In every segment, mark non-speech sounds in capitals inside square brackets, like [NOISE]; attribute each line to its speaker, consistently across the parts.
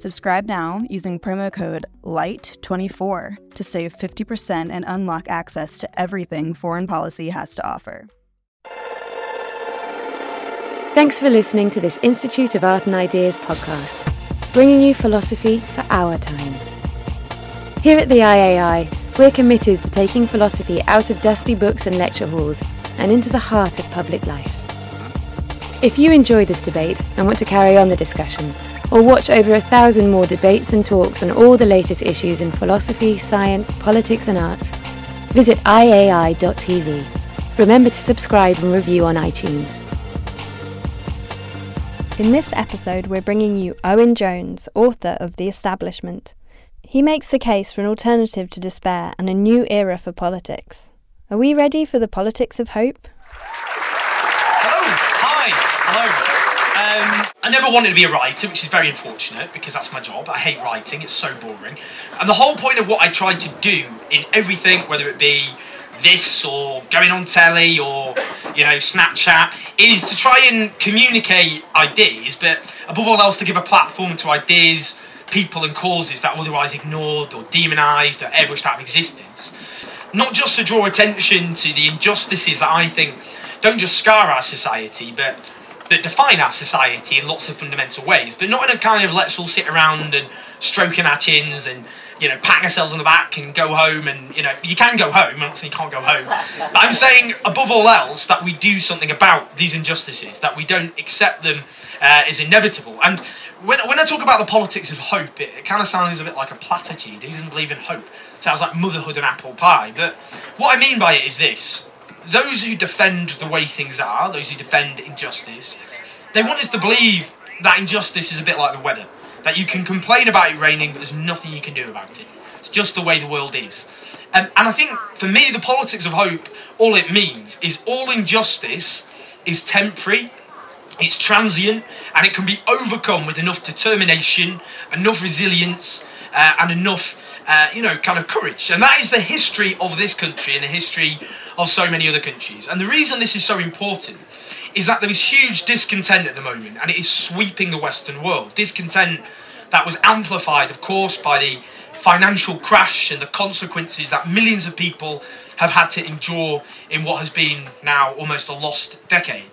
Speaker 1: Subscribe now using promo code LIGHT24 to save 50% and unlock access to everything foreign policy has to offer.
Speaker 2: Thanks for listening to this Institute of Art and Ideas podcast, bringing you philosophy for our times. Here at the IAI, we're committed to taking philosophy out of dusty books and lecture halls and into the heart of public life. If you enjoy this debate and want to carry on the discussion, or watch over a thousand more debates and talks on all the latest issues in philosophy, science, politics, and arts, visit iai.tv. Remember to subscribe and review on iTunes.
Speaker 3: In this episode, we're bringing you Owen Jones, author of The Establishment. He makes the case for an alternative to despair and a new era for politics. Are we ready for the politics of hope?
Speaker 4: Hello. Hi. Hello. Um, I never wanted to be a writer, which is very unfortunate because that's my job. I hate writing, it's so boring. And the whole point of what I tried to do in everything, whether it be this or going on telly or you know Snapchat is to try and communicate ideas, but above all else to give a platform to ideas, people, and causes that otherwise ignored or demonised or airbrushed out of existence. Not just to draw attention to the injustices that I think don't just scar our society, but that define our society in lots of fundamental ways, but not in a kind of let's all sit around and stroking our chins and you know, patting ourselves on the back and go home and, you know, you can go home, I'm not saying you can't go home. But I'm saying, above all else, that we do something about these injustices, that we don't accept them uh, inevitable. And when, when I talk about the politics of hope, it, it kind of sounds a bit like a platitude. Who doesn't believe in hope? Sounds like motherhood and apple pie. But what I mean by it is this those who defend the way things are, those who defend injustice, they want us to believe that injustice is a bit like the weather that you can complain about it raining, but there's nothing you can do about it. It's just the way the world is. Um, and I think for me, the politics of hope, all it means is all injustice is temporary, it's transient, and it can be overcome with enough determination, enough resilience, uh, and enough, uh, you know, kind of courage. And that is the history of this country and the history of so many other countries. And the reason this is so important is that there is huge discontent at the moment, and it is sweeping the Western world. Discontent that was amplified, of course, by the financial crash and the consequences that millions of people have had to endure in what has been now almost a lost decade.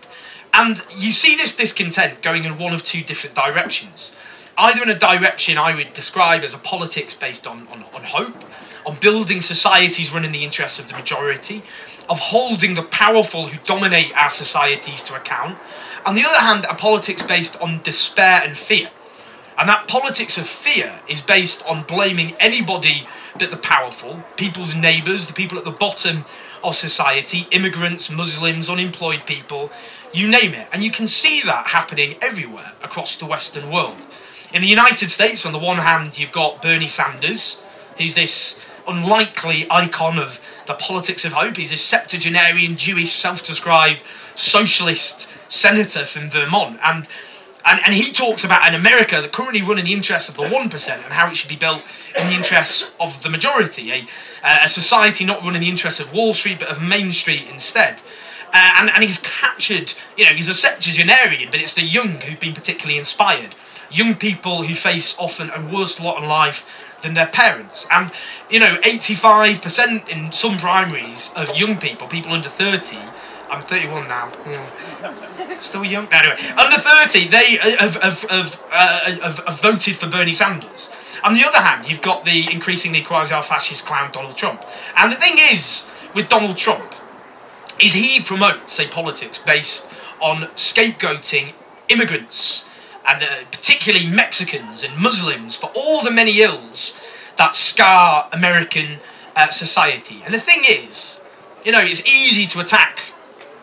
Speaker 4: And you see this discontent going in one of two different directions. Either in a direction I would describe as a politics based on, on, on hope, on building societies running the interests of the majority, of holding the powerful who dominate our societies to account. On the other hand, a politics based on despair and fear. And that politics of fear is based on blaming anybody but the powerful, people's neighbours, the people at the bottom of society, immigrants, Muslims, unemployed people, you name it. And you can see that happening everywhere across the Western world. In the United States, on the one hand, you've got Bernie Sanders, who's this unlikely icon of the politics of hope. He's a septuagenarian Jewish self-described socialist senator from Vermont. And, and, and he talks about an America that currently run in the interests of the 1% and how it should be built in the interests of the majority. A, a society not run in the interests of Wall Street but of Main Street instead. Uh, and, and he's captured, you know, he's a septuagenarian, but it's the young who've been particularly inspired. Young people who face often a worse lot in life than their parents. And, you know, 85% in some primaries of young people, people under 30, I'm 31 now. Still young? Anyway, under 30, they have, have, have, uh, have, have voted for Bernie Sanders. On the other hand, you've got the increasingly quasi fascist clown Donald Trump. And the thing is, with Donald Trump, is he promotes a politics based on scapegoating immigrants and uh, particularly Mexicans and Muslims for all the many ills that scar American uh, society. And the thing is, you know, it's easy to attack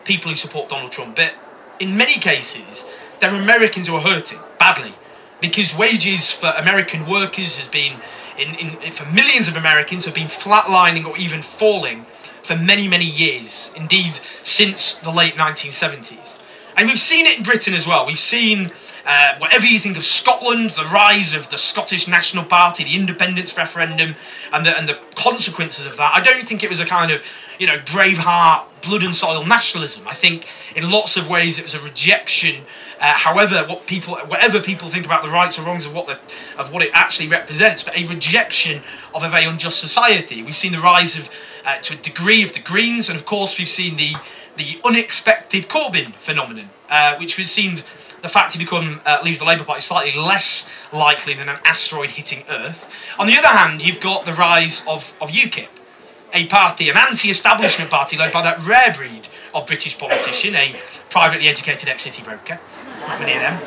Speaker 4: people who support Donald Trump, but in many cases, there are Americans who are hurting badly because wages for American workers has been, in, in, for millions of Americans, have been flatlining or even falling for many, many years. Indeed, since the late 1970s. And we've seen it in Britain as well. We've seen uh, whatever you think of Scotland, the rise of the Scottish National Party, the independence referendum, and the, and the consequences of that, I don't think it was a kind of, you know, braveheart, blood and soil nationalism. I think in lots of ways it was a rejection. Uh, however, what people, whatever people think about the rights or wrongs of what the, of what it actually represents, but a rejection of a very unjust society. We've seen the rise of, uh, to a degree, of the Greens, and of course we've seen the the unexpected Corbyn phenomenon, uh, which was seen the fact he become uh, of the Labour Party is slightly less likely than an asteroid hitting Earth. On the other hand, you've got the rise of, of UKIP, a party, an anti-establishment party led by that rare breed of British politician, a privately educated ex-city broker, many of them,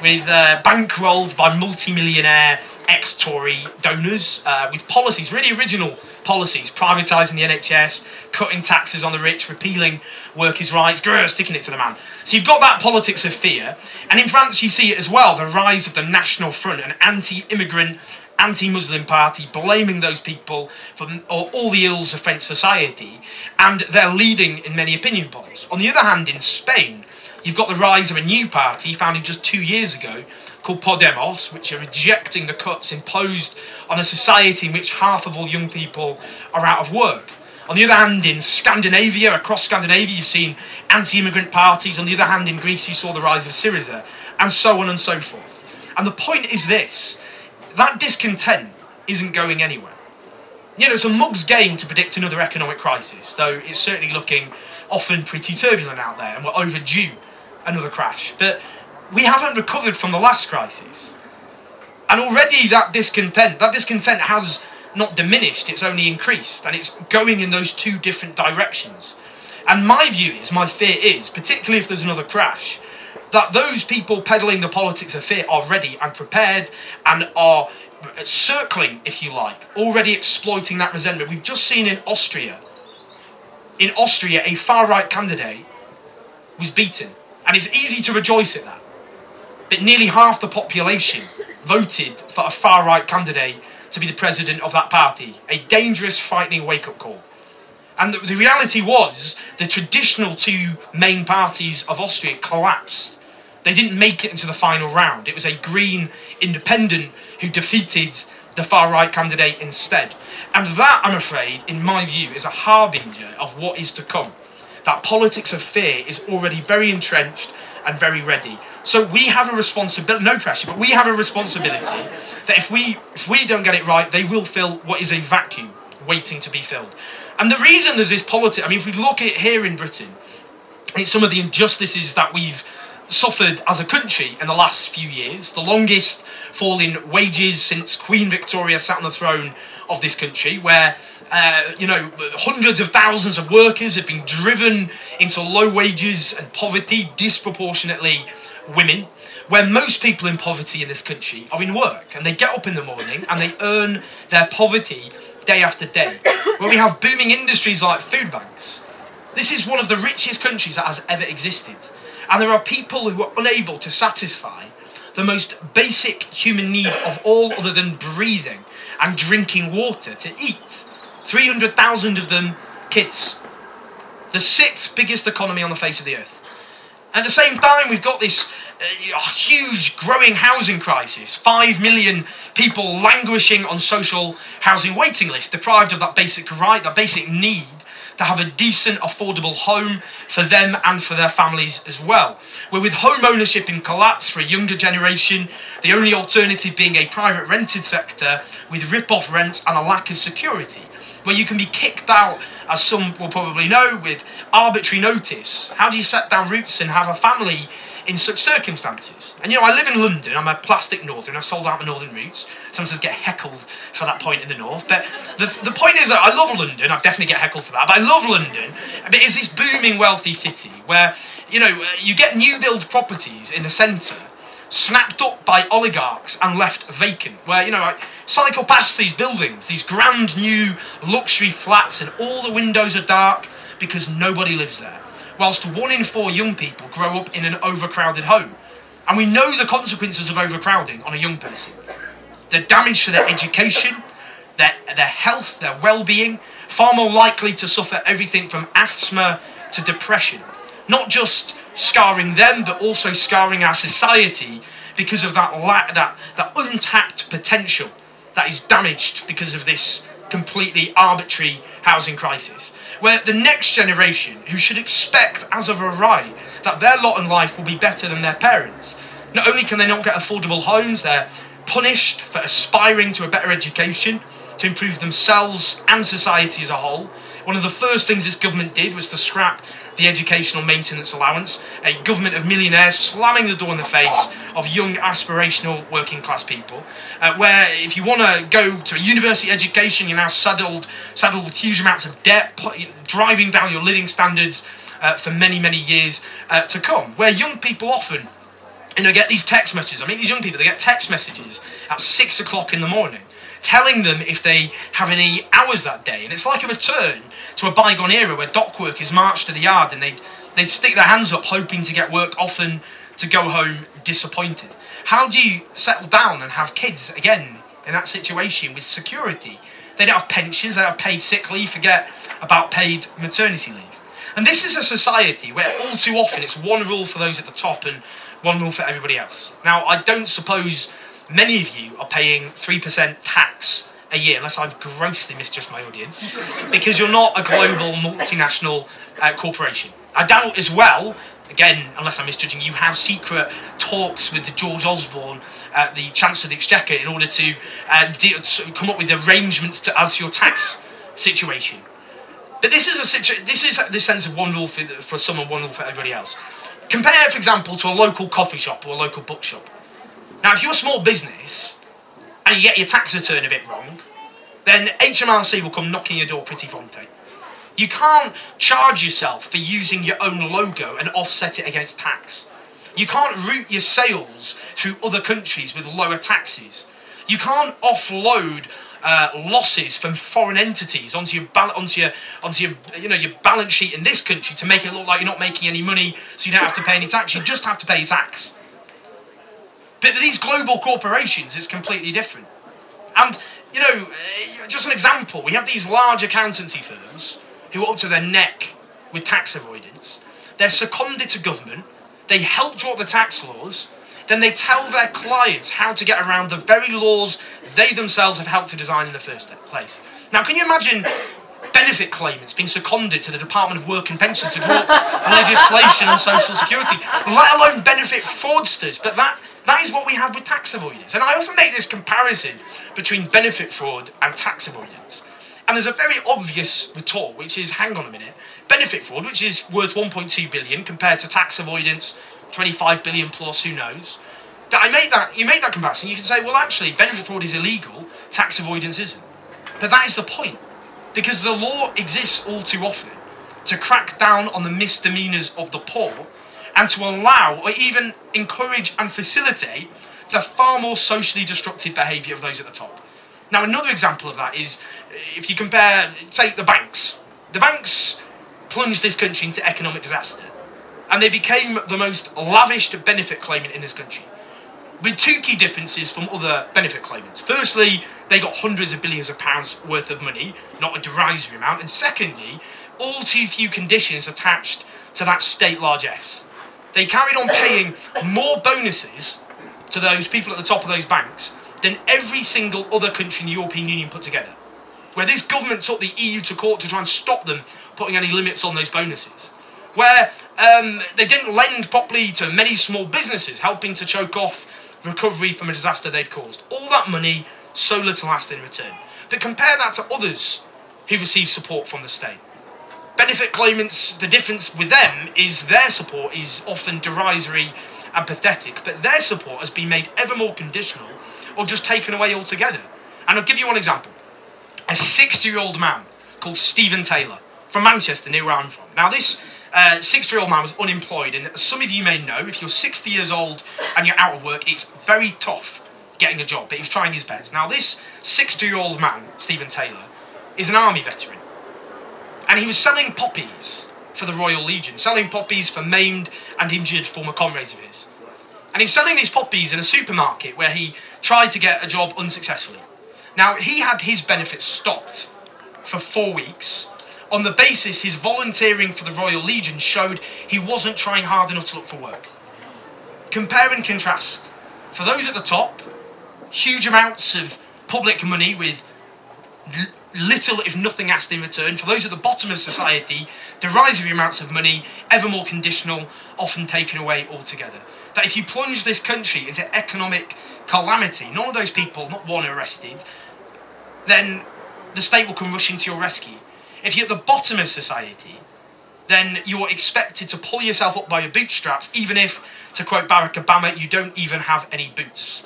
Speaker 4: with uh, bankrolled by multi-millionaire ex-Tory donors, uh, with policies, really original policies, privatising the NHS, cutting taxes on the rich, repealing workers' rights, grr, sticking it to the man. So you've got that politics of fear. And in France, you see it as well the rise of the National Front, an anti immigrant, anti Muslim party, blaming those people for all the ills of French society. And they're leading in many opinion polls. On the other hand, in Spain, you've got the rise of a new party founded just two years ago called Podemos, which are rejecting the cuts imposed on a society in which half of all young people are out of work. On the other hand, in Scandinavia, across Scandinavia, you've seen anti immigrant parties. On the other hand, in Greece, you saw the rise of Syriza, and so on and so forth. And the point is this that discontent isn't going anywhere. You know, it's a mug's game to predict another economic crisis, though it's certainly looking often pretty turbulent out there, and we're overdue another crash. But we haven't recovered from the last crisis. And already that discontent, that discontent has not diminished, it's only increased. And it's going in those two different directions. And my view is, my fear is, particularly if there's another crash, that those people peddling the politics of fear are ready and prepared and are circling, if you like, already exploiting that resentment. We've just seen in Austria, in Austria, a far right candidate was beaten. And it's easy to rejoice at that that nearly half the population voted for a far right candidate to be the president of that party. A dangerous, frightening wake up call. And the, the, reality was the traditional two main parties of Austria collapsed. They didn't make it into the final round. It was a green independent who defeated the far right candidate instead. And that, I'm afraid, in my view, is a harbinger of what is to come. That politics of fear is already very entrenched and very ready. So we have a responsibility, no pressure, but we have a responsibility that if we if we don't get it right, they will fill what is a vacuum waiting to be filled. And the reason there's this politics, I mean, if we look at here in Britain, it's some of the injustices that we've suffered as a country in the last few years, the longest fall in wages since Queen Victoria sat on the throne of this country, where uh, you know, hundreds of thousands of workers have been driven into low wages and poverty disproportionately women, where most people in poverty in this country are in work and they get up in the morning and they earn their poverty day after day. [COUGHS] where we have booming industries like food banks. This is one of the richest countries that has ever existed. And there are people who are unable to satisfy the most basic human need of all other than breathing and drinking water to eat. 300,000 of them kids. The sixth biggest economy on the face of the earth. At the same time, we've got this uh, huge growing housing crisis. Five million people languishing on social housing waiting lists, deprived of that basic right, that basic need to have a decent, affordable home for them and for their families as well. We're with home ownership in collapse for a younger generation, the only alternative being a private rented sector with rip-off rents and a lack of security where you can be kicked out, as some will probably know, with arbitrary notice. How do you set down roots and have a family in such circumstances. And you know, I live in London, I'm a plastic northern, I've sold out my northern roots. Sometimes get heckled for that point in the north. But the, the point is that I love London, I definitely get heckled for that, but I love London. But it's this booming, wealthy city where, you know, you get new build properties in the centre snapped up by oligarchs and left vacant. Where, you know, like, cycle past these buildings, these grand new luxury flats, and all the windows are dark because nobody lives there whilst one in four young people grow up in an overcrowded home. And we know the consequences of overcrowding on a young person. The damage to their education, their, their health, their well being, far more likely to suffer everything from asthma to depression. Not just scarring them, but also scarring our society because of that, that, that untapped potential that is damaged because of this completely arbitrary housing crisis where the next generation, who should expect as of a right that their lot in life will be better than their parents, not only can they not get affordable homes, they're punished for aspiring to a better education, to improve themselves and society as a whole. One of the first things this government did was to scrap the educational maintenance allowance, a government of millionaires slamming the door in the face of young aspirational working class people. Uh, where if you want to go to a university education, you're now saddled saddled with huge amounts of debt, driving down your living standards uh, for many many years uh, to come. Where young people often you know, get these text messages. I mean, these young people, they get text messages at six o'clock in the morning telling them if they have any hours that day. And it's like a return to a bygone era where dock workers marched to the yard and they'd, they'd stick their hands up hoping to get work, often to go home disappointed. How do you settle down and have kids again in that situation with security? They don't have pensions, they don't have paid sick leave, forget about paid maternity leave. And this is a society where all too often it's one rule for those at the top and one rule for everybody else. Now, I don't suppose many of you are paying 3% tax a year, unless I've grossly misjudged my audience, [LAUGHS] because you're not a global multinational uh, corporation. I doubt as well, again, unless I'm misjudging, you have secret talks with the George Osborne, uh, the Chancellor of the Exchequer, in order to, uh, de- come up with arrangements to as your tax situation. But this is a situ- this is the sense of one rule for, for someone, one rule for everybody else. Compare, for example, to a local coffee shop or a local bookshop. Now, if you're a small business and you get your tax return a bit wrong, then HMRC will come knocking your door pretty pronto. You can't charge yourself for using your own logo and offset it against tax. You can't route your sales through other countries with lower taxes. You can't offload uh, losses from foreign entities onto your bal- onto your onto your you know your balance sheet in this country to make it look like you're not making any money, so you don't have to pay any tax. You just have to pay tax. But these global corporations, it's completely different. And, you know, uh, just an example, we have these large accountancy firms who are up to their neck with tax avoidance. They're seconded to government, they help draw the tax laws, then they tell their clients how to get around the very laws they themselves have helped to design in the first place. Now, can you imagine benefit claimants being seconded to the Department of Work and Pensions to draw [LAUGHS] legislation on Social Security, let alone benefit fraudsters? But that that is what we have with tax avoidance. And I often make this comparison between benefit fraud and tax avoidance. And there's a very obvious retort, which is hang on a minute, benefit fraud, which is worth 1.2 billion compared to tax avoidance, 25 billion plus, who knows. That I make that you make that comparison, you can say, well actually, benefit fraud is illegal, tax avoidance isn't. But that is the point. Because the law exists all too often to crack down on the misdemeanors of the poor and to allow or even encourage and facilitate the far more socially destructive behaviour of those at the top. Now, another example of that is if you compare, say, the banks. The banks plunged this country into economic disaster, and they became the most lavished benefit claimant in this country. With two key differences from other benefit claimants. Firstly, they got hundreds of billions of pounds worth of money, not a derisory amount. And secondly, all too few conditions attached to that state largesse. They carried on paying more bonuses to those people at the top of those banks than every single other country in the European Union put together. Where this government took the EU to court to try and stop them putting any limits on those bonuses. Where um, they didn't lend properly to many small businesses, helping to choke off recovery from a disaster they'd caused. All that money, so little asked in return. But compare that to others who receive support from the state benefit claimants, the difference with them is their support is often derisory and pathetic, but their support has been made ever more conditional or just taken away altogether. And I'll give you one example. A 60 year old man called Stephen Taylor from Manchester, near where I'm from. Now, this 60 uh, year old man was unemployed, and some of you may know, if you're 60 years old and you're out of work, it's very tough getting a job, but he was trying his best. Now, this 60 year old man, Stephen Taylor, is an army veteran, and he was selling poppies for the Royal Legion, selling poppies for maimed and injured former comrades of his. And he was selling these poppies in a supermarket where he tried to get a job unsuccessfully. Now, he had his benefits stopped for four weeks on the basis his volunteering for the Royal Legion showed he wasn't trying hard enough to look for work. Compare and contrast. For those at the top, huge amounts of public money with little, if nothing, asked in return. For those at the bottom of society, derisory amounts of money, ever more conditional, often taken away altogether. That if you plunge this country into economic calamity, none of those people, not one arrested, then the state will come rushing to your rescue. If you're at the bottom of society, then you're expected to pull yourself up by your bootstraps, even if, to quote Barack Obama, you don't even have any boots.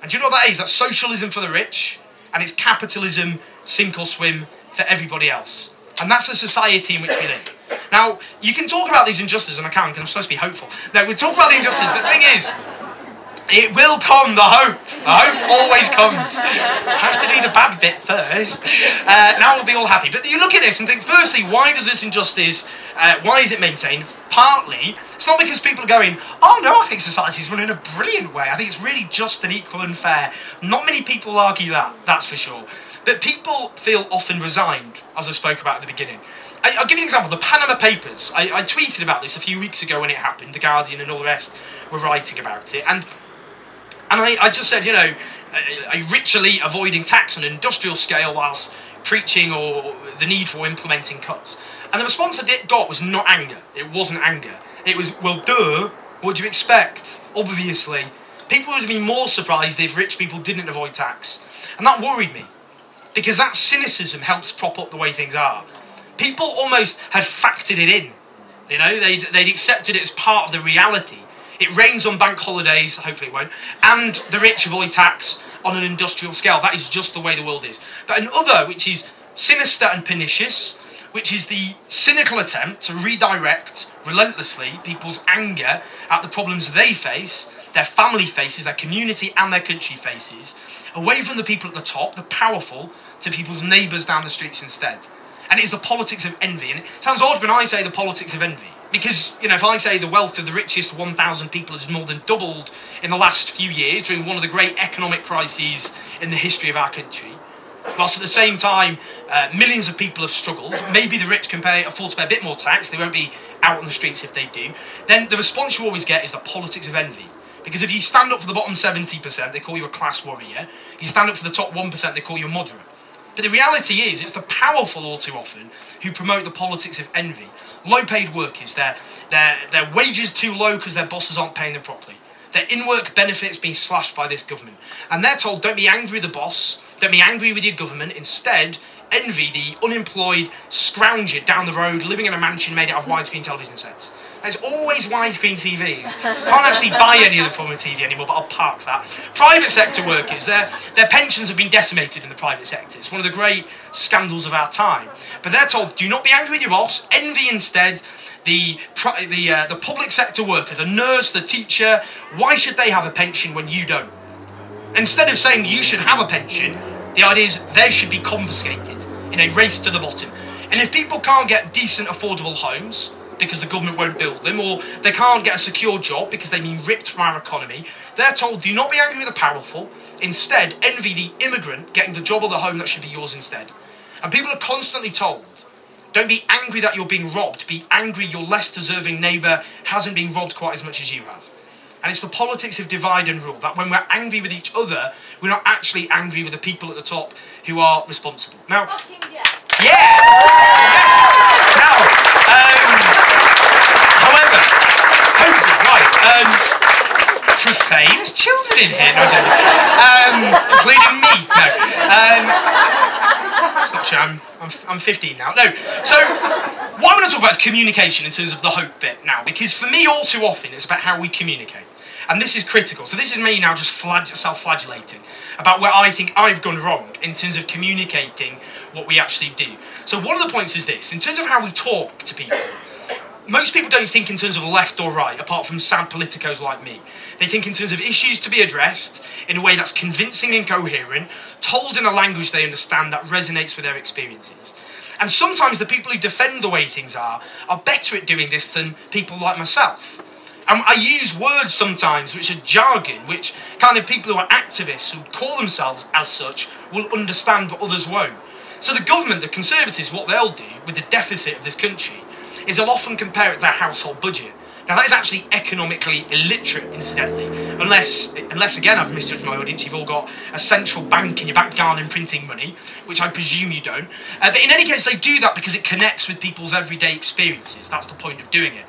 Speaker 4: And do you know what that is? That's socialism for the rich, and it's capitalism, sink or swim, for everybody else. And that's the society in which we live. Now, you can talk about these injustices, and I can, because I'm supposed to be hopeful. No, we talk about the injustices, but the thing is, it will come, the hope. The hope always comes. Have to do the bad bit first. Uh, now we'll be all happy. But you look at this and think, firstly, why does this injustice, uh, why is it maintained? Partly, it's not because people are going, oh no, I think society's run in a brilliant way. I think it's really just and equal and fair. Not many people argue that, that's for sure. But people feel often resigned, as I spoke about at the beginning. I, will give you an example. The Panama Papers. I, I tweeted about this a few weeks ago when it happened. The Guardian and all the rest were writing about it. And and I, I just said, you know, rich elite avoiding tax on an industrial scale whilst preaching or the need for implementing cuts. And the response I got was not anger. It wasn't anger. It was, well, duh, what do you expect? Obviously. People would be more surprised if rich people didn't avoid tax. And that worried me. Because that cynicism helps prop up the way things are. People almost had factored it in. You know, they'd, they'd accepted it as part of the reality. It rains on bank holidays, hopefully it won't, and the rich avoid tax on an industrial scale. That is just the way the world is. But another, which is sinister and pernicious, which is the cynical attempt to redirect relentlessly people's anger at the problems they face, their family faces, their community, and their country faces, away from the people at the top, the powerful, to people's neighbours down the streets instead. And it is the politics of envy. And it sounds odd when I say the politics of envy because you know if I say the wealth of the richest 1,000 people has more than doubled in the last few years during one of the great economic crises in the history of our country, whilst at the same time uh, millions of people have struggled, maybe the rich can pay afford to pay a bit more tax, they won't be out on the streets if they do. Then the response you always get is the politics of envy. Because if you stand up for the bottom 70%, they call you a class warrior. You stand up for the top 1%, they call you a moderate. But the reality is, it's the powerful all too often who promote the politics of envy low paid workers, their, their, their wages too low because their bosses aren't paying them properly, their in work benefits being slashed by this government. And they're told, don't be angry with the boss, don't be angry with your government, instead, envy the unemployed scrounger down the road living in a mansion made out of hmm. widescreen television sets. There's always widescreen TVs. Can't actually buy any other form of TV anymore, but I'll park that. Private sector workers, their, their pensions have been decimated in the private sector. It's one of the great scandals of our time. But they're told, do not be angry with your boss, envy instead the the uh, the public sector worker, the nurse, the teacher. Why should they have a pension when you don't? Instead of saying you should have a pension, the idea is they should be confiscated in a race to the bottom. And if people can't get decent, affordable homes, because the government won't build them, or they can't get a secure job because they've been ripped from our economy. They're told, do not be angry with the powerful. Instead, envy the immigrant getting the job or the home that should be yours instead. And people are constantly told, don't be angry that you're being robbed. Be angry your less deserving neighbour hasn't been robbed quite as much as you have. And it's the politics of divide and rule that when we're angry with each other, we're not actually angry with the people at the top who are responsible. Now, yeah. yeah. Yes. Now, um, However, hopefully, right, um, profane, there's children in here, no, um, including me, no. Um, it's not I'm, I'm, I'm 15 now. No, so what I want to talk about is communication in terms of the hope bit now, because for me, all too often, it's about how we communicate. And this is critical. So this is me now just flag- self-flagellating about where I think I've gone wrong in terms of communicating what we actually do. So one of the points is this: in terms of how we talk to people. Most people don't think in terms of left or right, apart from sad politicos like me. They think in terms of issues to be addressed in a way that's convincing and coherent, told in a language they understand that resonates with their experiences. And sometimes the people who defend the way things are are better at doing this than people like myself. And I use words sometimes which are jargon, which kind of people who are activists who call themselves as such will understand, but others won't. So the government, the Conservatives, what they'll do with the deficit of this country is they'll often compare it to a household budget. Now that is actually economically illiterate, incidentally, unless, unless again I've misjudged my audience. You've all got a central bank in your back garden printing money, which I presume you don't. Uh, but in any case, they do that because it connects with people's everyday experiences. That's the point of doing it.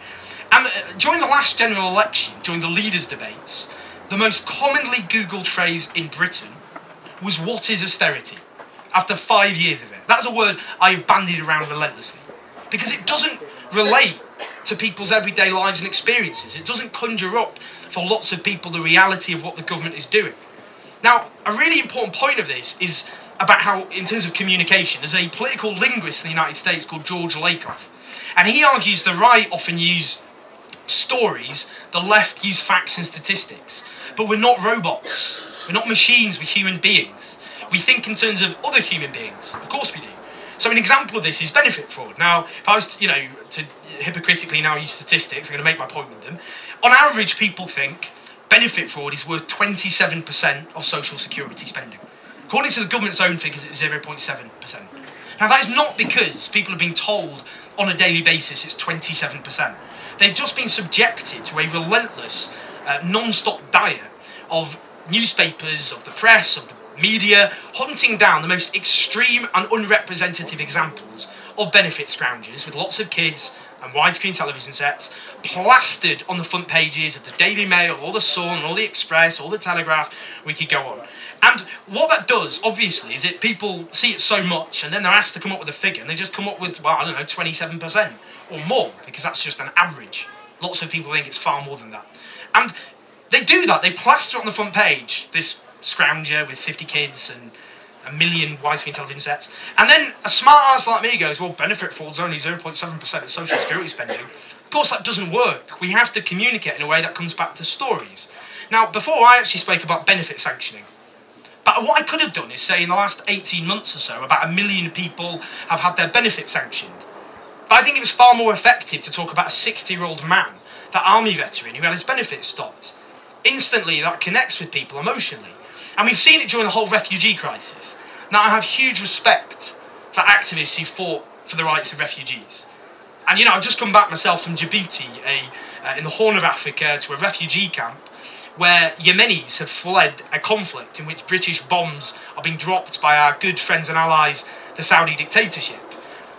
Speaker 4: And uh, during the last general election, during the leaders' debates, the most commonly Googled phrase in Britain was "What is austerity?" After five years of it, that's a word I've bandied around relentlessly because it doesn't relate to people's everyday lives and experiences. It doesn't conjure up for lots of people the reality of what the government is doing. Now, a really important point of this is about how, in terms of communication, there's a political linguist in the United States called George Lakoff, and he argues the right often use stories, the left use facts and statistics. But we're not robots. We're not machines, we're human beings. We think in terms of other human beings. Of course we do. So an example of this is benefit fraud. Now, if I was, to, you know, to hypocritically now use statistics, I'm going to make my point with them. On average, people think benefit fraud is worth 27% of social security spending. According to the government's own figures, it's 0.7%. Now, that is not because people are being told on a daily basis it's 27%. They've just been subjected to a relentless, uh, non stop diet of newspapers, of the press, of the media hunting down the most extreme and unrepresentative examples of benefit scroungers with lots of kids and widescreen television sets plastered on the front pages of the Daily Mail, or the Sun, or the Express, or the Telegraph. We could go on. And what that does, obviously, is that people see it so much and then they're asked to come up with a figure and they just come up with, well, I don't know, 27% or more because that's just an average. Lots of people think it's far more than that. And they do that, they plaster on the front page this scrounger with 50 kids and a million widescreen television sets. And then a smart ass like me goes, well, benefit fraud's only 0.7% of social security spending. Of course, that doesn't work. We have to communicate in a way that comes back to stories. Now, before I actually spoke about benefit sanctioning, but what I could have done is say in the last 18 months or so, about a million people have had their benefit sanctioned. But I think it was far more effective to talk about a 60 year old man, that army veteran who had his benefits stopped. Instantly, that connects with people emotionally. And we've seen it during the whole refugee crisis. Now, I have huge respect for activists who fought for the rights of refugees. And you know, I've just come back myself from Djibouti, a, uh, in the Horn of Africa, to a refugee camp where Yemenis have fled a conflict in which British bombs are being dropped by our good friends and allies, the Saudi dictatorship.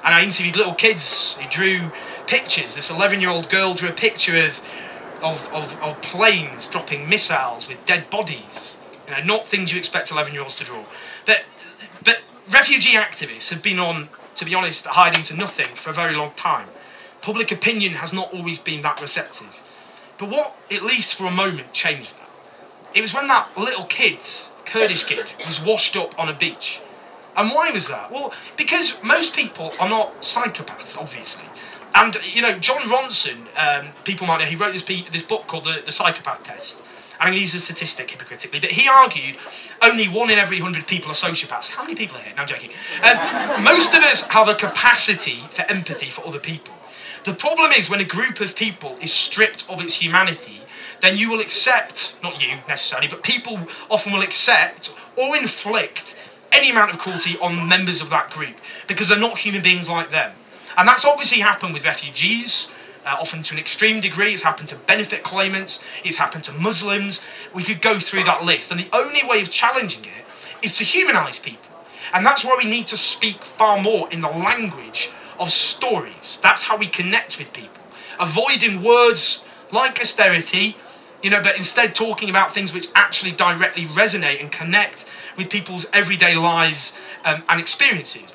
Speaker 4: And I interviewed little kids who drew pictures. This 11 year old girl drew a picture of, of, of, of planes dropping missiles with dead bodies. You know, not things you expect 11 year olds to draw. But, but refugee activists have been on, to be honest, hiding to nothing for a very long time. Public opinion has not always been that receptive. But what, at least for a moment, changed that? It was when that little kid, Kurdish kid, was washed up on a beach. And why was that? Well, because most people are not psychopaths, obviously. And, you know, Jon Ronson, um, people might know, he wrote this, this book called The, the Psychopath Test. I mean, he's a statistic hypocritically, but he argued only one in every hundred people are sociopaths. How many people are here? No, I'm joking. Um, most of us have a capacity for empathy for other people. The problem is when a group of people is stripped of its humanity, then you will accept, not you necessarily, but people often will accept or inflict any amount of cruelty on members of that group because they're not human beings like them. And that's obviously happened with refugees, uh, often to an extreme degree. It's happened to benefit claimants, it's happened to Muslims. We could go through that list. And the only way of challenging it is to humanise people. And that's why we need to speak far more in the language of stories. That's how we connect with people. Avoiding words like austerity, you know, but instead talking about things which actually directly resonate and connect with people's everyday lives um, and experiences.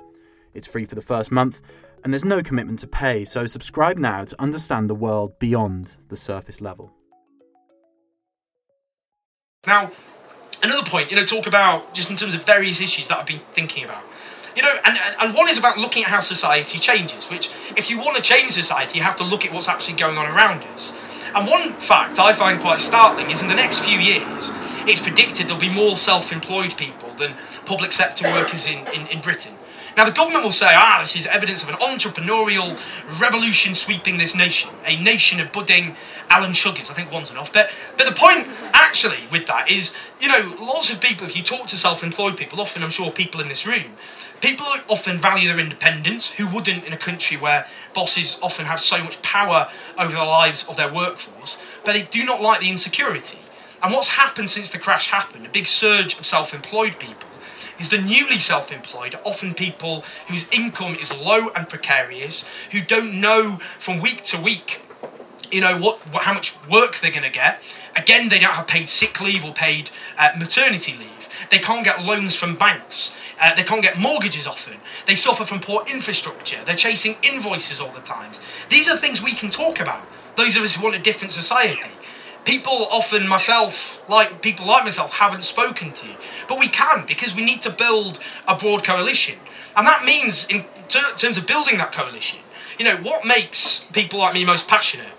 Speaker 5: It's free for the first month, and there's no commitment to pay, so subscribe now to understand the world beyond the surface level.
Speaker 4: Now, another point, you know, talk about just in terms of various issues that I've been thinking about. You know, and, and one is about looking at how society changes, which, if you want to change society, you have to look at what's actually going on around us. And one fact I find quite startling is in the next few years, it's predicted there'll be more self employed people than public sector workers in, in, in Britain. Now, the government will say, ah, this is evidence of an entrepreneurial revolution sweeping this nation, a nation of budding Alan Sugars. I think one's enough. But, but the point, actually, with that is, you know, lots of people, if you talk to self employed people, often I'm sure people in this room, people often value their independence. Who wouldn't in a country where bosses often have so much power over the lives of their workforce? But they do not like the insecurity. And what's happened since the crash happened, a big surge of self employed people, is the newly self employed often people whose income is low and precarious, who don't know from week to week you know what, what how much work they're going to get. Again they don't have paid sick leave or paid uh, maternity leave. They can't get loans from banks. Uh, they can't get mortgages often. They suffer from poor infrastructure. They're chasing invoices all the time. These are things we can talk about. Those of us who want a different society people often myself like people like myself haven't spoken to you. but we can because we need to build a broad coalition. And that means in ter- terms of building that coalition you know what makes people like me most passionate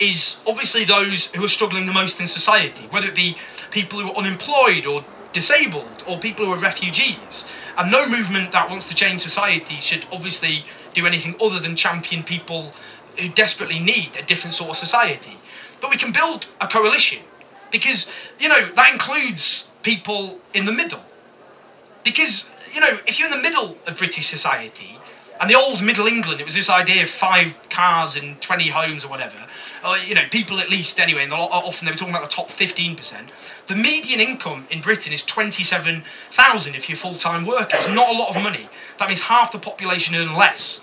Speaker 4: is obviously those who are struggling the most in society whether it be people who are unemployed or disabled or people who are refugees. And no movement that wants to change society should obviously do anything other than champion people who desperately need a different sort of society but we can build a coalition because, you know, that includes people in the middle. Because, you know, if you're in the middle of British society, and the old Middle England, it was this idea of five cars and 20 homes or whatever. Uh, you know, people at least anyway, and often they were talking about the top 15%. The median income in Britain is 27,000 if you're full time worker. It's not a lot of money. That means half the population earn less.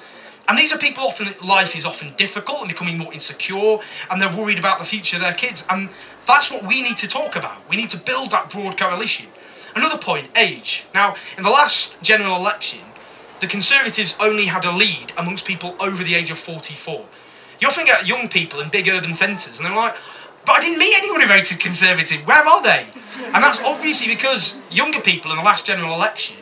Speaker 4: And these are people often, life is often difficult and becoming more insecure and they're worried about the future of their kids. And that's what we need to talk about. We need to build that broad coalition. Another point age. Now, in the last general election, the Conservatives only had a lead amongst people over the age of 44. You often get young people in big urban centres and they're like, but I didn't meet anyone who voted Conservative. Where are they? And that's obviously because younger people in the last general election,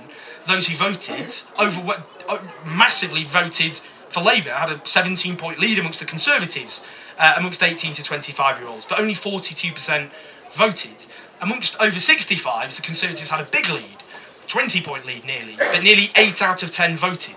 Speaker 4: those who voted, over uh, massively voted for Labour had a 17 point lead amongst the Conservatives, uh, amongst 18 to 25 year olds, but only 42% voted. Amongst over 65s, the Conservatives had a big lead, 20 point lead nearly, but nearly 8 out of 10 voted.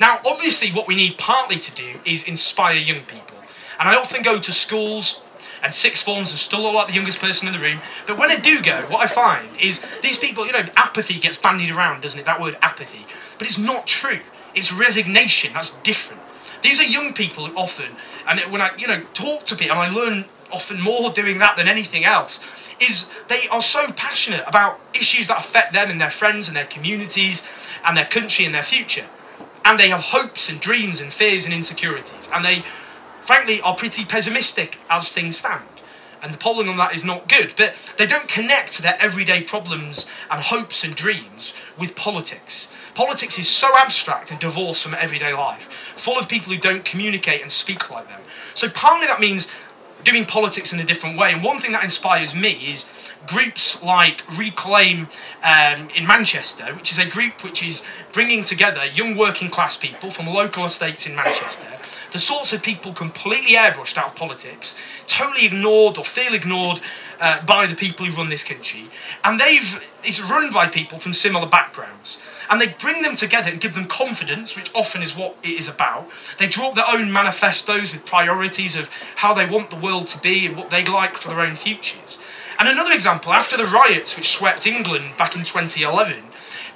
Speaker 4: Now, obviously, what we need partly to do is inspire young people. And I often go to schools and sixth forms and still look like the youngest person in the room. But when I do go, what I find is these people, you know, apathy gets bandied around, doesn't it? That word apathy. But it's not true. It's resignation. That's different. These are young people often, and when I, you know, talk to people, and I learn often more doing that than anything else, is they are so passionate about issues that affect them and their friends and their communities and their country and their future. And they have hopes and dreams and fears and insecurities. And they, frankly, are pretty pessimistic as things stand. And the polling on that is not good. But they don't connect their everyday problems and hopes and dreams with politics. Politics is so abstract and divorced from everyday life, full of people who don't communicate and speak like them. So partly that means doing politics in a different way. And one thing that inspires me is groups like Reclaim um, in Manchester, which is a group which is bringing together young working class people from local estates in Manchester, the sorts of people completely airbrushed out of politics, totally ignored or feel ignored uh, by the people who run this country, and they've it's run by people from similar backgrounds and they bring them together and give them confidence, which often is what it is about. They draw up their own manifestos with priorities of how they want the world to be and what they'd like for their own futures. And another example, after the riots which swept England back in 2011,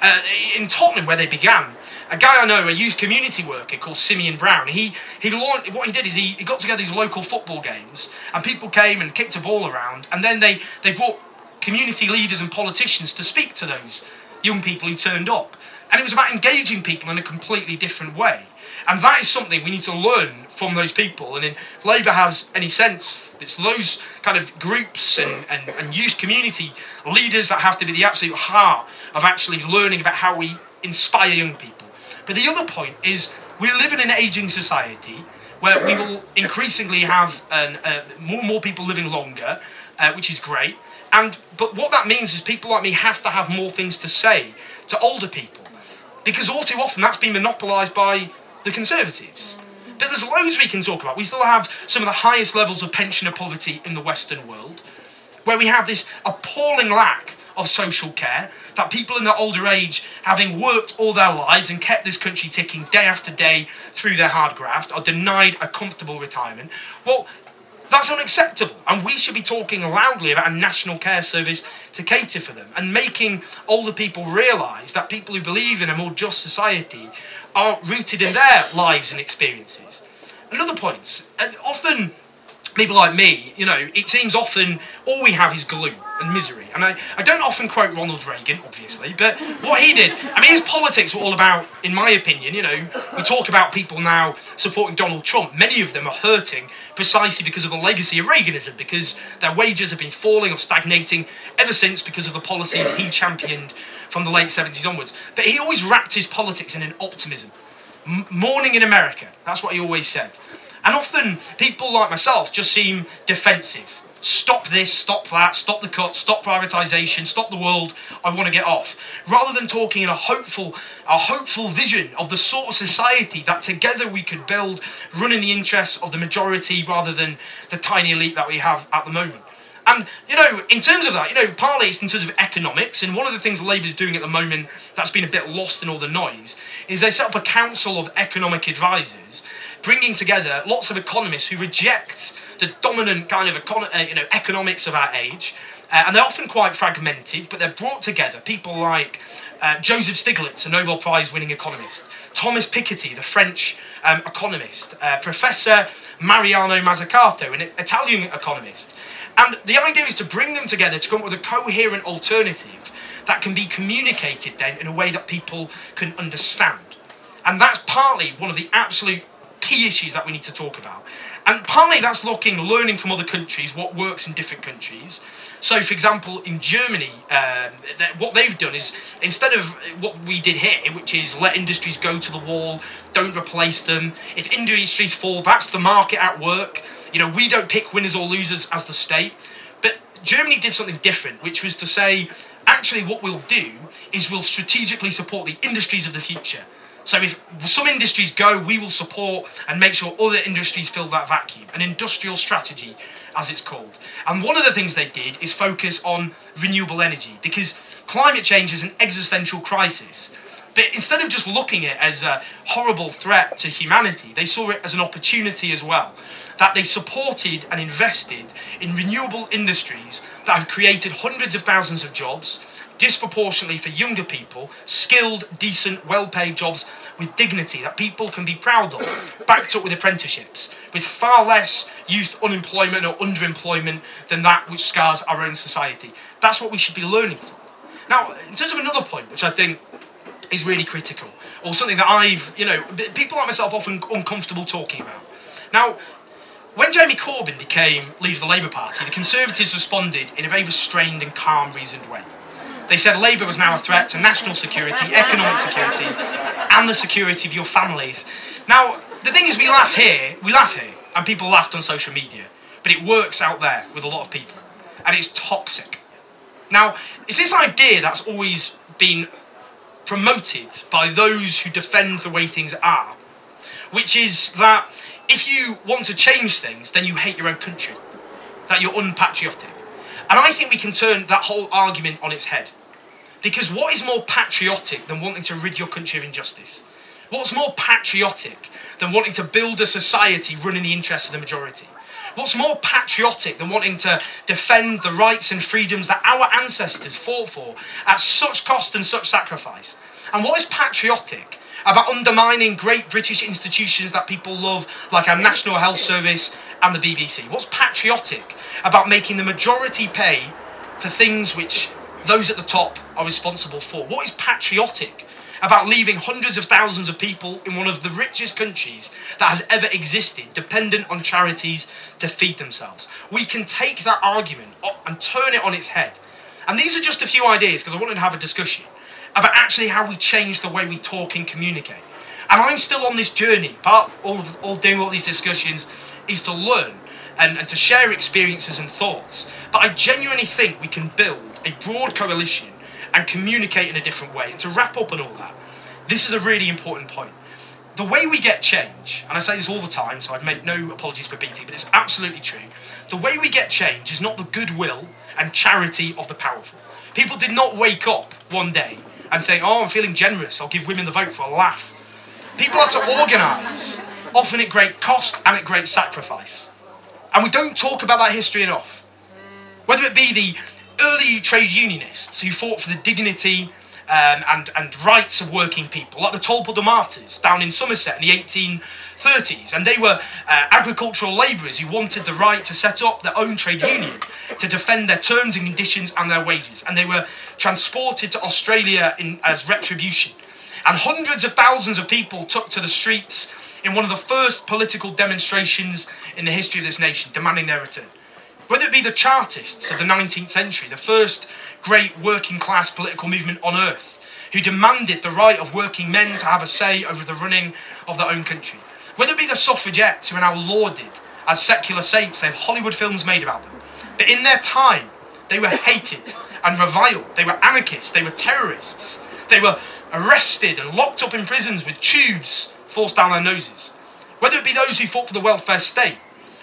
Speaker 4: uh, in Tottenham, where they began, a guy I know, a youth community worker called Symeon Brown. He he launched, what he did is he, he got together these local football games, and people came and kicked a ball around, and then they they brought community leaders and politicians to speak to those young people who turned up, and it was about engaging people in a completely different way. And that is something we need to learn from those people. And if Labour has any sense, it's those kind of groups and, and, and youth community leaders that have to be the absolute heart of actually learning about how we inspire young people. But the other point is we live in an ageing society where we will increasingly have an, uh, more and more people living longer, uh, which is great. And but what that means is people like me have to have more things to say to older people, because all too often that's been monopolised by the Conservatives. But there's loads we can talk about. We still have some of the highest levels of pensioner poverty in the Western world, where we have this appalling lack of social care, that people in their older age, having worked all their lives and kept this country ticking day after day through their hard graft, are denied a comfortable retirement. Well, that's unacceptable, and we should be talking loudly about a national care service to cater for them and making older people realise that people who believe in a more just society are rooted in their lives and experiences. Another point, and often people like me, you know, it seems often all we have is gloom and misery. And I, I don't often quote Ronald Reagan, obviously, but what he did, I mean, his politics were all about, in my opinion, you know, we talk about people now supporting Donald Trump. Many of them are hurting precisely because of the legacy of Reaganism, because their wages have been falling or stagnating ever since because of the policies he championed from the late 70s onwards. But he always wrapped his politics in an optimism. M- morning in America, that's what he always said. And often people like myself just seem defensive. Stop this, stop that, stop the cut, stop privatisation, stop the world, I want to get off. Rather than talking in a hopeful, a hopeful vision of the sort of society that together we could build, running the interests of the majority rather than the tiny elite that we have at the moment. And, you know, in terms of that, you know, partly it's in terms of economics, and one of the things Labour's doing at the moment that's been a bit lost in all the noise is they set up a council of economic advisors, bringing together lots of economists who reject the dominant kind of econ- uh, you know, economics of our age. Uh, and they're often quite fragmented, but they're brought together. People like uh, Joseph Stiglitz, a Nobel Prize winning economist, Thomas Piketty, the French um, economist, uh, Professor Mariana Mazzucato, an Italian economist. And the idea is to bring them together to come up with a coherent alternative that can be communicated then in a way that people can understand. And that's partly one of the absolute key issues that we need to talk about. And partly that's looking, learning from other countries, what works in different countries. So, for example, in Germany, um, what they've done is instead of what we did here, which is let industries go to the wall, don't replace them. If industries fall, that's the market at work. You know, we don't pick winners or losers as the state. But Germany did something different, which was to say, actually, what we'll do is we'll strategically support the industries of the future. So if some industries go, we will support and make sure other industries fill that vacuum. An industrial strategy, as it's called. And one of the things they did is focus on renewable energy because climate change is an existential crisis. But instead of just looking at it as a horrible threat to humanity, they saw it as an opportunity as well. That they supported and invested in renewable industries that have created hundreds of thousands of jobs, disproportionately for younger people, skilled, decent, well paid jobs with dignity that people can be proud of, backed up with apprenticeships, with far less youth unemployment or underemployment than that which scars our own society. That's what we should be learning from. Now, in terms of another point, which I think is really critical, or something that I've, you know, people like myself often uncomfortable talking about. Now, when Jeremy Corbyn became leader of the Labour Party, the Conservatives responded in a very restrained and calm, reasoned way. They said Labour was now a threat to national security, economic security, and the security of your families. Now, the thing is, we laugh here, we laugh here, and people laughed on social media, but it works out there with a lot of people, and it's toxic. Now, it's this idea that's always been promoted by those who defend the way things are, which is that if you want to change things, then you hate your own country, that you're unpatriotic. And I think we can turn that whole argument on its head. Because what is more patriotic than wanting to rid your country of injustice? What's more patriotic than wanting to build a society running the interests of the majority? What's more patriotic than wanting to defend the rights and freedoms that our ancestors fought for at such cost and such sacrifice? And what is patriotic about undermining great British institutions that people love, like our National Health Service and the BBC? What's patriotic about making the majority pay for things which those at the top are responsible for? What is patriotic about leaving hundreds of thousands of people in one of the richest countries that has ever existed dependent on charities to feed themselves? We can take that argument and turn it on its head. And these are just a few ideas because I wanted to have a discussion about actually how we change the way we talk and communicate. And I'm still on this journey. Part all of all doing all these discussions is to learn and, and to share experiences and thoughts. But I genuinely think we can build a broad coalition and communicate in a different way. And to wrap up on all that, this is a really important point. The way we get change, and I say this all the time, so I'd make no apologies for BT, but it's absolutely true. The way we get change is not the goodwill and charity of the powerful. People did not wake up one day and think, oh, I'm feeling generous, I'll give women the vote for a laugh. People had to organise, often at great cost and at great sacrifice. And we don't talk about that history enough. Whether it be the early trade unionists who fought for the dignity um, and, and rights of working people, like the Tolpuddle Martyrs down in Somerset in the 1830s. And they were uh, agricultural labourers who wanted the right to set up their own trade union to defend their terms and conditions and their wages. And they were transported to Australia in, as retribution. And hundreds of thousands of people took to the streets in one of the first political demonstrations in the history of this nation, demanding their return. Whether it be the Chartists of the 19th century, the first great working class political movement on earth, who demanded the right of working men to have a say over the running of their own country. Whether it be the suffragettes who are now lauded as secular saints, they have Hollywood films made about them. But in their time, they were hated and reviled. They were anarchists, they were terrorists. They were arrested and locked up in prisons with tubes forced down their noses. Whether it be those who fought for the welfare state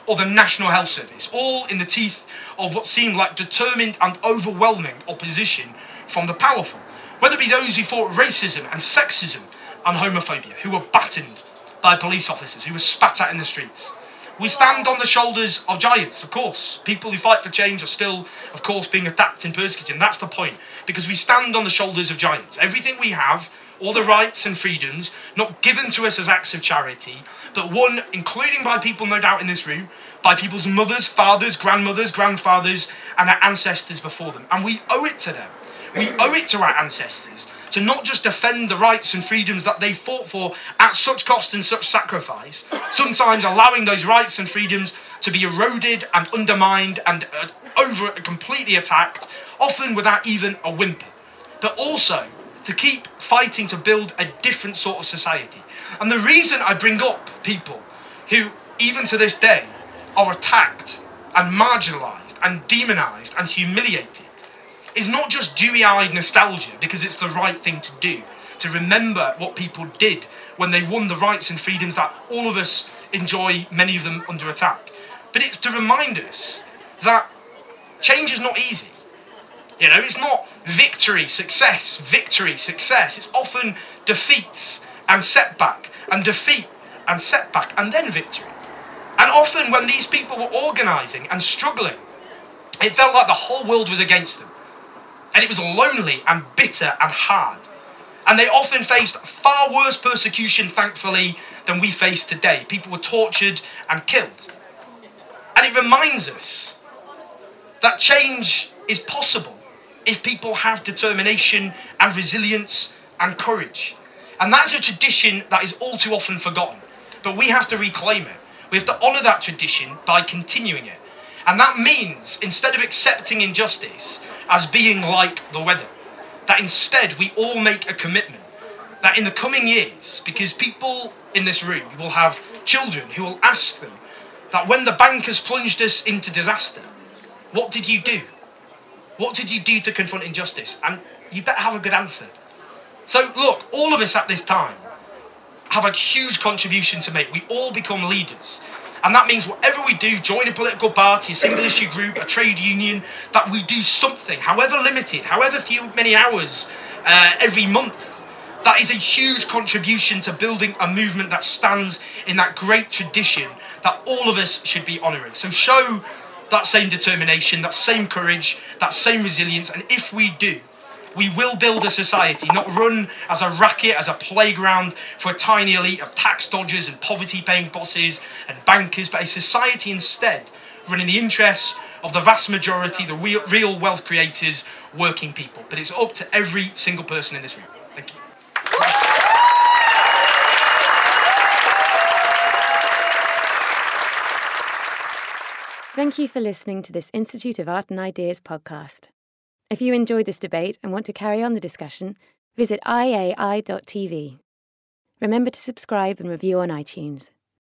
Speaker 4: or the National Health Service, all in the teeth of what seemed like determined and overwhelming opposition from the powerful. Whether it be those who fought racism and sexism and homophobia, who were battened by police officers, who were spat at in the streets. We stand on the shoulders of giants, of course. People who fight for change are still, of course, being attacked and persecuted. And that's the point. Because we stand on the shoulders of giants. Everything we have, all the rights and freedoms, not given to us as acts of charity, but won, including by people no doubt in this room, by people's mothers, fathers, grandmothers, grandfathers, and our ancestors before them. And we owe it to them. We owe it to our ancestors to not just defend the rights and freedoms that they fought for at such cost and such sacrifice, sometimes allowing those rights and freedoms to be eroded and undermined and uh, over completely attacked, often without even a whimper, but also to keep fighting to build a different sort of society. And the reason I bring up people who, even to this day, are attacked and marginalised and demonised and humiliated is not just dewy eyed nostalgia because it's the right thing to do, to remember what people did when they won the rights and freedoms that all of us enjoy, many of them under attack. But it's to remind us that change is not easy. You know, it's not victory, success, victory, success. It's often defeat and setback, and defeat and setback, and then victory. And often, when these people were organising and struggling, it felt like the whole world was against them. And it was lonely and bitter and hard. And they often faced far worse persecution, thankfully, than we face today. People were tortured and killed. And it reminds us that change is possible if people have determination and resilience and courage. And that's a tradition that is all too often forgotten. But we have to reclaim it. We have to honour that tradition by continuing it. And that means, instead of accepting injustice as being like the weather, that instead we all make a commitment that in the coming years, because people in this room will have children who will ask them that when the bankers plunged us into disaster, what did you do? What did you do to confront injustice? And you better have a good answer. So, look, all of us at this time have a huge contribution to make. We all become leaders. And that means whatever we do, join a political party, a single issue group, a trade union, that we do something, however limited, however few many hours uh, every month. That is a huge contribution to building a movement that stands in that great tradition that all of us should be honouring. So show that same determination, that same courage, that same resilience, and if we do, We will build a society not run as a racket, as a playground for a tiny elite of tax dodgers and poverty paying bosses and bankers, but a society instead run in the interests of the vast majority, the real, real wealth creators, working people. But it's up to every single person in this room.
Speaker 2: Thank you for listening to this Institute of Art and Ideas podcast. If you enjoyed this debate and want to carry on the discussion, visit iai.tv. Remember to subscribe and review on iTunes.